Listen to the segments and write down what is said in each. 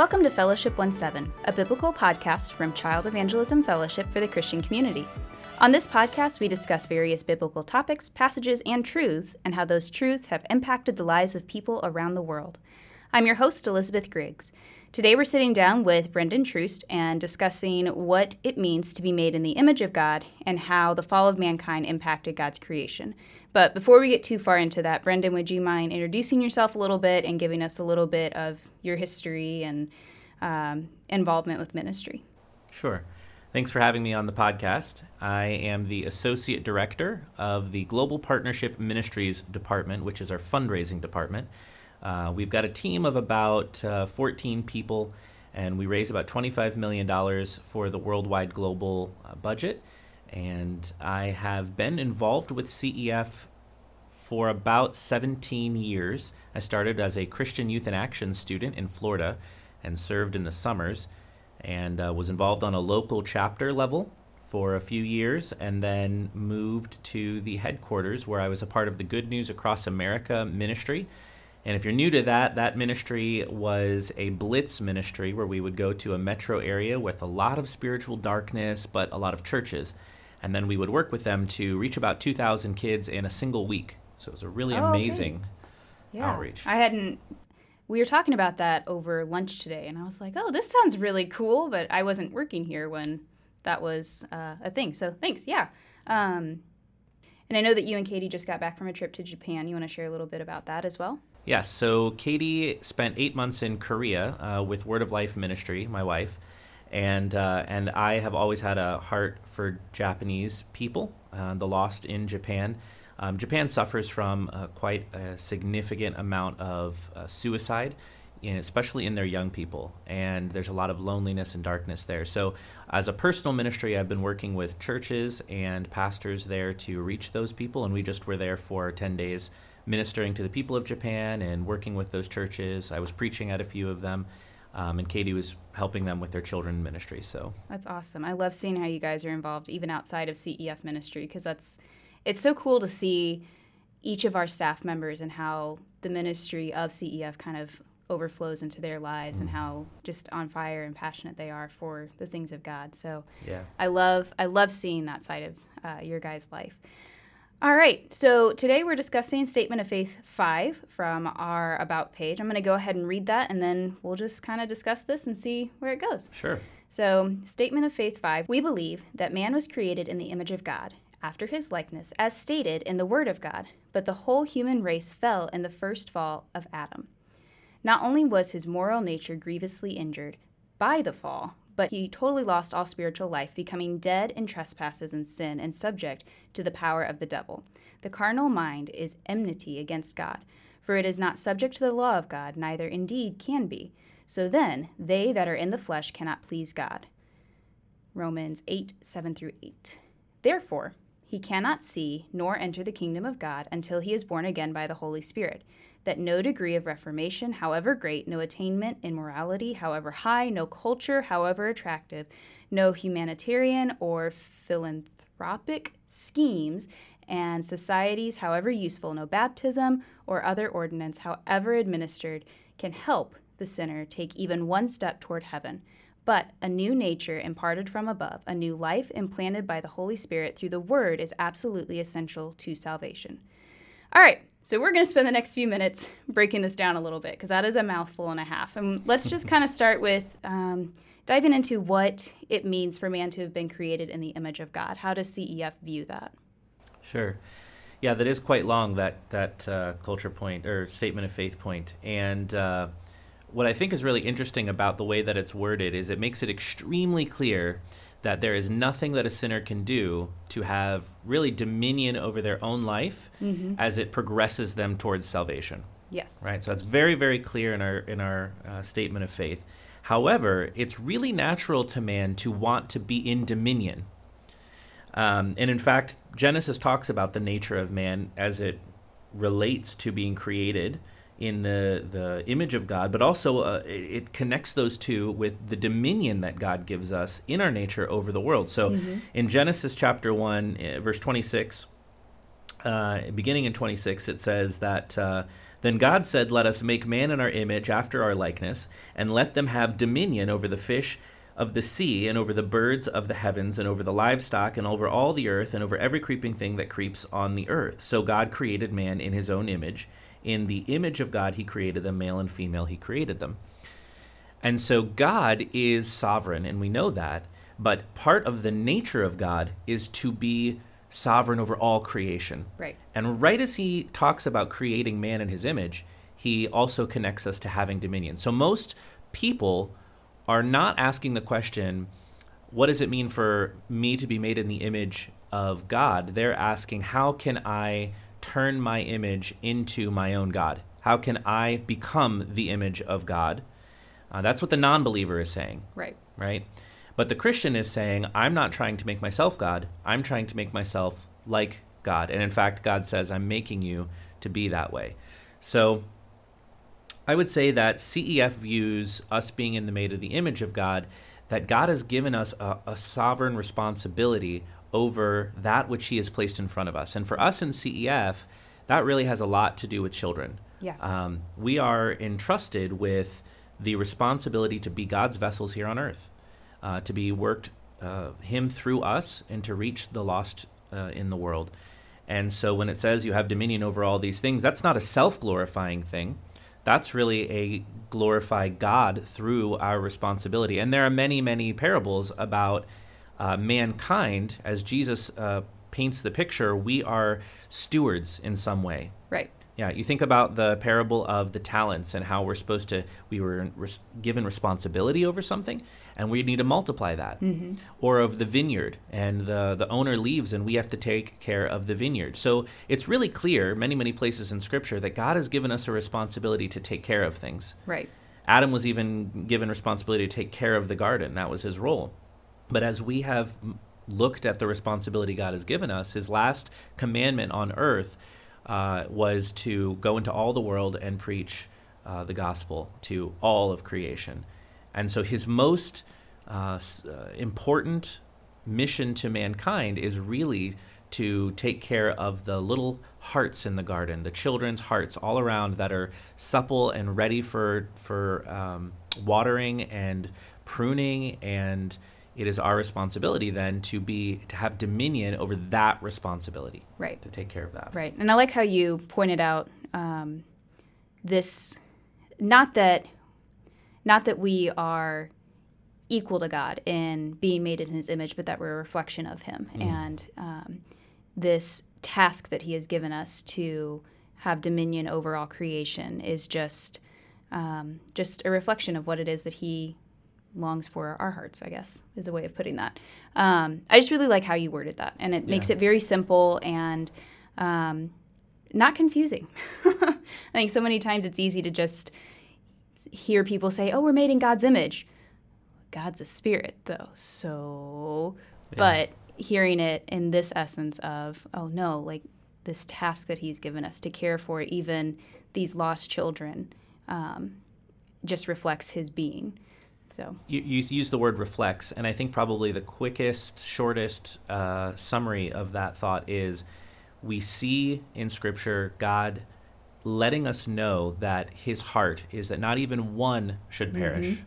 Welcome to Fellowship One:Seven, a biblical podcast from Child Evangelism Fellowship for the Christian community. On this podcast, we discuss various biblical topics, passages, and truths, and how those truths have impacted the lives of people around the world. I'm your host, Elizabeth Griggs. Today, we're sitting down with Brendan Troost and discussing what it means to be made in the image of God and how the fall of mankind impacted God's creation. But before we get too far into that, Brendan, would you mind introducing yourself a little bit and giving us a little bit of your history and um, involvement with ministry? Sure. Thanks for having me on the podcast. I am the Associate Director of the Global Partnership Ministries Department, which is our fundraising department. Uh, we've got a team of about uh, 14 people, and we raise about $25 million for the worldwide global uh, budget. And I have been involved with CEF for about 17 years. I started as a Christian Youth in Action student in Florida and served in the summers and uh, was involved on a local chapter level for a few years and then moved to the headquarters where I was a part of the Good News Across America ministry and if you're new to that, that ministry was a blitz ministry where we would go to a metro area with a lot of spiritual darkness, but a lot of churches. And then we would work with them to reach about 2,000 kids in a single week. So it was a really oh, amazing yeah. outreach. I hadn't, we were talking about that over lunch today, and I was like, oh, this sounds really cool, but I wasn't working here when that was uh, a thing. So thanks. Yeah. Um, and I know that you and Katie just got back from a trip to Japan. You want to share a little bit about that as well? Yes. So Katie spent eight months in Korea uh, with Word of Life Ministry, my wife, and uh, and I have always had a heart for Japanese people, uh, the lost in Japan. Um, Japan suffers from uh, quite a significant amount of uh, suicide. In, especially in their young people, and there's a lot of loneliness and darkness there. So, as a personal ministry, I've been working with churches and pastors there to reach those people, and we just were there for 10 days ministering to the people of Japan and working with those churches. I was preaching at a few of them. Um, and Katie was helping them with their children ministry. So that's awesome. I love seeing how you guys are involved even outside of CEF ministry because that's it's so cool to see each of our staff members and how the ministry of CEF kind of overflows into their lives mm. and how just on fire and passionate they are for the things of God. So yeah, I love I love seeing that side of uh, your guys' life. All right, so today we're discussing Statement of Faith 5 from our About page. I'm going to go ahead and read that and then we'll just kind of discuss this and see where it goes. Sure. So, Statement of Faith 5 We believe that man was created in the image of God, after his likeness, as stated in the Word of God, but the whole human race fell in the first fall of Adam. Not only was his moral nature grievously injured by the fall, but he totally lost all spiritual life, becoming dead in trespasses and sin and subject to the power of the devil. The carnal mind is enmity against God, for it is not subject to the law of God, neither indeed can be. So then, they that are in the flesh cannot please God. Romans 8 7 through 8. Therefore, he cannot see nor enter the kingdom of God until he is born again by the Holy Spirit that no degree of reformation, however great, no attainment in morality, however high, no culture, however attractive, no humanitarian or philanthropic schemes, and societies, however useful, no baptism or other ordinance, however administered, can help the sinner take even one step toward heaven. But a new nature imparted from above, a new life implanted by the Holy Spirit through the Word, is absolutely essential to salvation. All right, so we're going to spend the next few minutes breaking this down a little bit because that is a mouthful and a half. And let's just kind of start with um, diving into what it means for man to have been created in the image of God. How does CEF view that? Sure. Yeah, that is quite long. That that uh, culture point or statement of faith point. and uh, what I think is really interesting about the way that it's worded is it makes it extremely clear that there is nothing that a sinner can do to have really dominion over their own life mm-hmm. as it progresses them towards salvation. Yes. Right. So that's very, very clear in our in our uh, statement of faith. However, it's really natural to man to want to be in dominion. Um, and in fact, Genesis talks about the nature of man as it relates to being created in the the image of God, but also uh, it, it, connects those two with the dominion that God gives us in our nature over the world. So mm-hmm. in Genesis chapter 1 uh, verse 26 uh, beginning in 26 it says that uh, Then God said, Let us make man in our image, after our likeness, and let them have dominion over the fish of the sea, and over the birds of the heavens, and over the livestock, and over all the earth, and over every creeping thing that creeps on the earth. So God created man in his own image. In the image of God, he created them, male and female, he created them. And so God is sovereign, and we know that. But part of the nature of God is to be sovereign over all creation. Right. And right as he talks about creating man in his image, he also connects us to having dominion. So most people are not asking the question, what does it mean for me to be made in the image of God? They're asking, how can I turn my image into my own God? How can I become the image of God? Uh, that's what the non believer is saying. Right. Right? But the Christian is saying, I'm not trying to make myself God. I'm trying to make myself like God. And in fact, God says, I'm making you to be that way. So I would say that CEF views us being in the made of the image of God, that God has given us a, a sovereign responsibility over that which He has placed in front of us. And for us in CEF, that really has a lot to do with children. Yeah. Um, we are entrusted with the responsibility to be God's vessels here on earth, uh, to be worked uh, Him through us and to reach the lost uh, in the world. And so when it says you have dominion over all these things, that's not a self glorifying thing. That's really a glorify God through our responsibility. And there are many, many parables about uh, mankind as Jesus uh, paints the picture. We are stewards in some way. Right. Yeah, you think about the parable of the talents and how we're supposed to, we were res- given responsibility over something and we need to multiply that. Mm-hmm. Or of the vineyard and the, the owner leaves and we have to take care of the vineyard. So it's really clear, many, many places in Scripture, that God has given us a responsibility to take care of things. Right. Adam was even given responsibility to take care of the garden, that was his role. But as we have looked at the responsibility God has given us, his last commandment on earth uh, was to go into all the world and preach uh, the gospel to all of creation. And so his most uh, uh, important mission to mankind is really to take care of the little hearts in the garden, the children's hearts all around that are supple and ready for for um, watering and pruning and it is our responsibility then to be to have dominion over that responsibility right. to take care of that. Right. And i like how you pointed out um, this not that not that we are equal to god in being made in his image but that we're a reflection of him. Mm. and um, this task that he has given us to have dominion over all creation is just um, just a reflection of what it is that he longs for our hearts, I guess, is a way of putting that. Um, I just really like how you worded that, and it yeah. makes it very simple and um, not confusing. I think so many times it's easy to just hear people say, "Oh, we're made in God's image." God's a spirit, though, so. Yeah. But hearing it in this essence of, "Oh no, like this task that He's given us to care for even these lost children," um, just reflects His being. So you, you use the word reflects, and I think probably the quickest, shortest uh, summary of that thought is we see in Scripture God letting us know that His heart is that not even one should perish. Mm-hmm.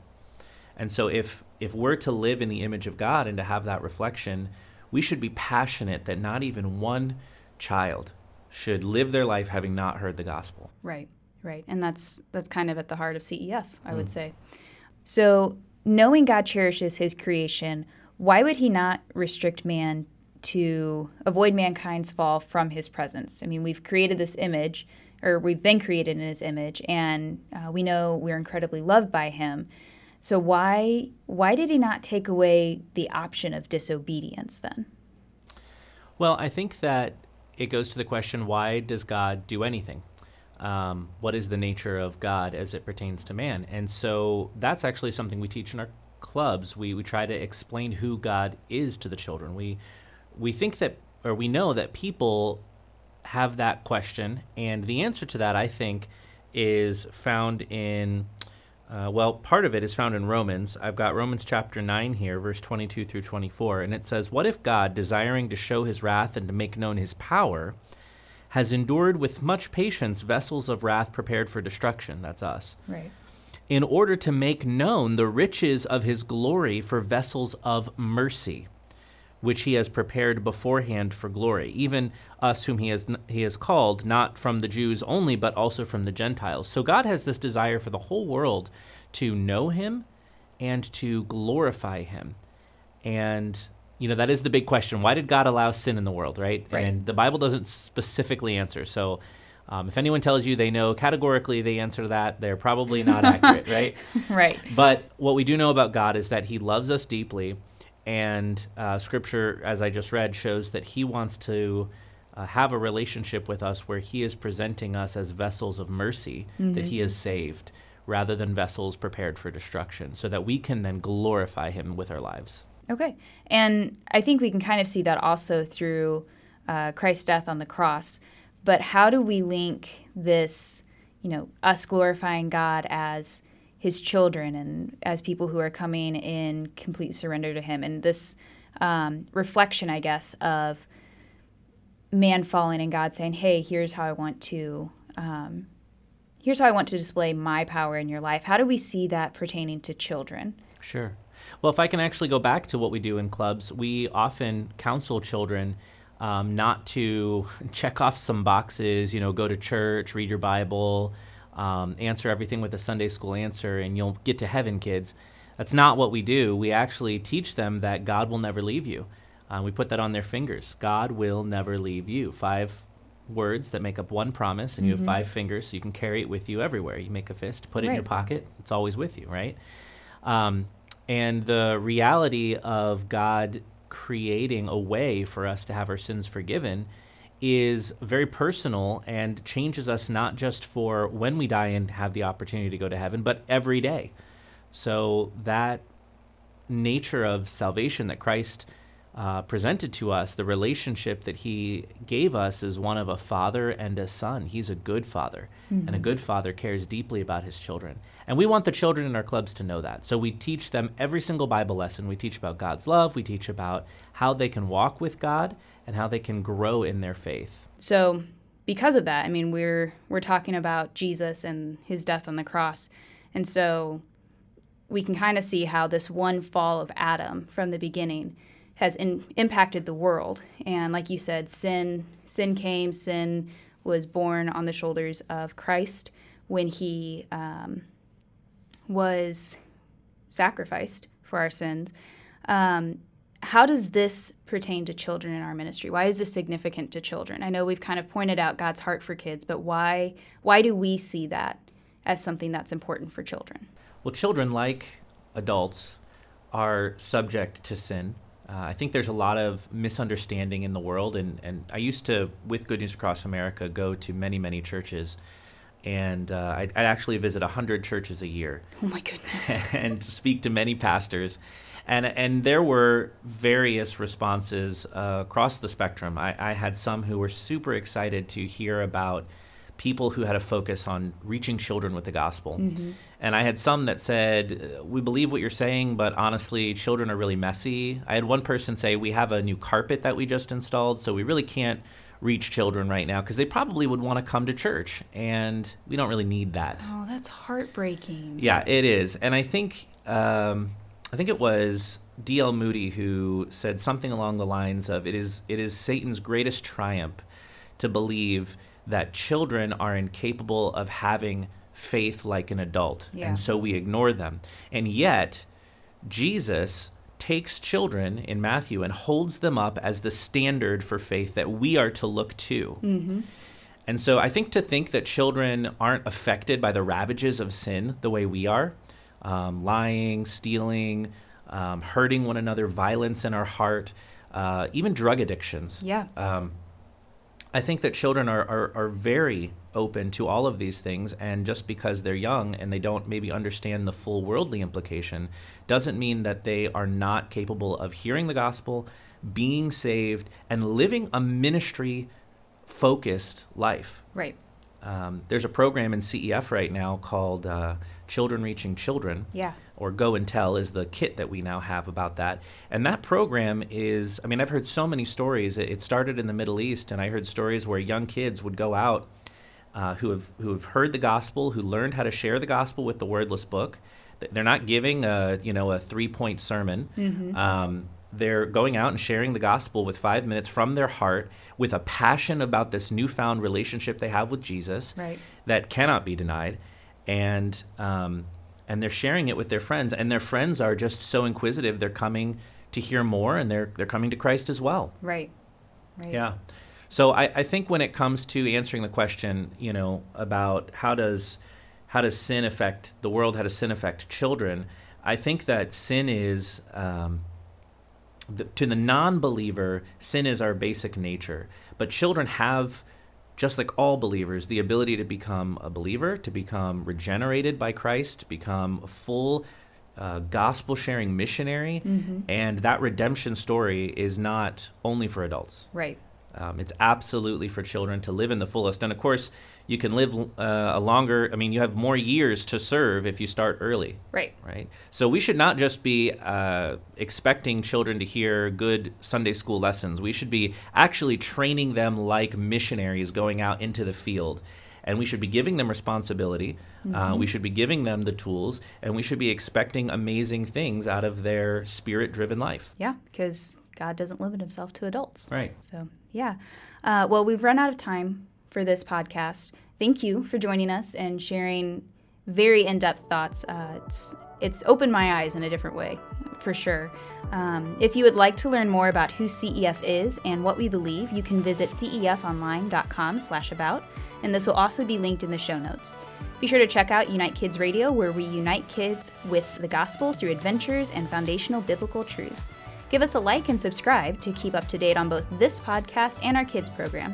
And so if if we're to live in the image of God and to have that reflection, we should be passionate that not even one child should live their life having not heard the gospel. Right, right, and that's that's kind of at the heart of CEF, I mm. would say. So, knowing God cherishes his creation, why would he not restrict man to avoid mankind's fall from his presence? I mean, we've created this image, or we've been created in his image, and uh, we know we're incredibly loved by him. So why why did he not take away the option of disobedience then? Well, I think that it goes to the question why does God do anything? Um, what is the nature of God as it pertains to man. And so that's actually something we teach in our clubs. We, we try to explain who God is to the children. We, we think that, or we know that people have that question. And the answer to that, I think, is found in, uh, well, part of it is found in Romans. I've got Romans chapter 9 here, verse 22 through 24. And it says, What if God, desiring to show his wrath and to make known his power, has endured with much patience vessels of wrath prepared for destruction. That's us. Right. In order to make known the riches of his glory for vessels of mercy, which he has prepared beforehand for glory, even us whom he has he has called not from the Jews only but also from the Gentiles. So God has this desire for the whole world to know him and to glorify him. And you know that is the big question. Why did God allow sin in the world, right? Right. And the Bible doesn't specifically answer. So um, if anyone tells you they know categorically the answer to that, they're probably not accurate, right? Right. But what we do know about God is that He loves us deeply, and uh, Scripture, as I just read, shows that He wants to uh, have a relationship with us where He is presenting us as vessels of mercy that He has saved, rather than vessels prepared for destruction, so that we can then glorify Him with our lives. Okay. And I think we can kind of see that also through uh, Christ's death on the cross. But how do we link this, you know, us glorifying God as his children and as people who are coming in complete surrender to him and this um, reflection, I guess, of man falling and God saying, hey, here's how I want to. Um, Here's how I want to display my power in your life. How do we see that pertaining to children? Sure. Well, if I can actually go back to what we do in clubs, we often counsel children um, not to check off some boxes, you know, go to church, read your Bible, um, answer everything with a Sunday school answer, and you'll get to heaven, kids. That's not what we do. We actually teach them that God will never leave you. Uh, we put that on their fingers. God will never leave you. Five words that make up one promise, and you have five fingers, so you can carry it with you everywhere. You make a fist, put it in your pocket, it's always with you, right? Um, and the reality of God creating a way for us to have our sins forgiven is very personal and changes us not just for when we die and have the opportunity to go to heaven, but every day. So that nature of salvation that Christ uh, presented to us, the relationship that he gave us is one of a father and a son. He's a good father, and a good father cares deeply about his children. And we want the children in our clubs to know that. So we teach them every single Bible lesson. We teach about God's love, we teach about how they can walk with God, and how they can grow in their faith. So, because of that, I mean, we're we're talking about Jesus and his death on the cross, and so we can kind of see how this one fall of Adam from the beginning has in, impacted the world. And like you said, sin sin came, sin was born on the shoulders of Christ when he um, was sacrificed for our sins. Um, how does this pertain to children in our ministry? Why is this significant to children? I know we've kind of pointed out God's heart for kids, but why why do we see that as something that's important for children? Well, children, like adults, are subject to sin. Uh, I think there's a lot of misunderstanding in the world, and, and I used to, with Good News Across America, go to many, many churches, and uh, I'd, I'd actually visit 100 churches a year Oh my goodness. and speak to many pastors. And, and there were various responses uh, across the spectrum. I, I had some who were super excited to hear about people who had a focus on reaching children with the gospel. And I had some that said, We believe what you're saying, but honestly, children are really messy. I had one person say, We have a new carpet that we just installed, so we really can't reach children right now because they probably would want to come to church, and we don't really need that. oh, that's heartbreaking. Yeah, it is, and I think um, I think it was D.L. Moody who said something along the lines of, "It is it is Satan's greatest triumph to believe that children are incapable of having faith like an adult, Yeah. and so we ignore them, and yet Jesus." Takes children in Matthew and holds them up as the standard for faith that we are to look to. And so I think to think that children aren't affected by the ravages of sin the way we are um, lying, stealing, um, hurting one another, violence in our heart, uh, even drug addictions. Yeah. Um, I think that children are, are, are very open to all of these things, and just because they're young and they don't maybe understand the full worldly implication doesn't mean that they are not capable of hearing the gospel, being saved, and living a ministry focused life. Right. Um, there's a program in CEF right now called uh, Children Reaching Children. Yeah. Or Go and Tell is the kit that we now have about that. And that program is, I mean, I've heard so many stories. It, started in the Middle East, and I heard stories where young kids would go out uh, who, have, who have heard the gospel, who learned how to share the gospel with the wordless book. They're not giving a, you know, a three point sermon. Mm-hmm. Um, they're going out and sharing the gospel with five minutes from their heart with a passion about this newfound relationship they have with Jesus Right. that cannot be denied. And, um, and they're sharing it with their friends. And their friends are just so inquisitive. They're coming to hear more and they're, they're coming to Christ as well. Right. Right. Yeah. So I, I think when it comes to answering the question, you know, about how does how does sin affect the world, how does sin affect children, I think that sin is um, the, to the non-believer, sin is our basic nature. But children have, just like all believers, the ability to become a believer, to become regenerated by Christ, become a full uh, gospel sharing missionary. Mm-hmm. And that redemption story is not only for adults. Right. Um, it's absolutely for children to live in the fullest. And of course, you can live uh, a longer, I mean, you have more years to serve if you start early, Right. right? So we should not just be uh, expecting children to hear good Sunday school lessons. We should be actually training them like missionaries going out into the field. And we should be giving them responsibility. Uh, we should be giving them the tools. And we should be expecting amazing things out of their spirit driven life. Yeah, because God doesn't limit himself to adults. Right. So, yeah. Uh, well, we've run out of time for this podcast. Thank you for joining us and sharing very in depth thoughts. Uh, it's, it's opened my eyes in a different way, for sure. Um, if you would like to learn more about who CEF is and what we believe, you can visit cefonline.com slash about, and this will also be linked in the show notes. Be sure to check out Unite Kids Radio, where we unite kids with the gospel through adventures and foundational biblical truths. Give us a like and subscribe to keep up to date on both this podcast and our kids program.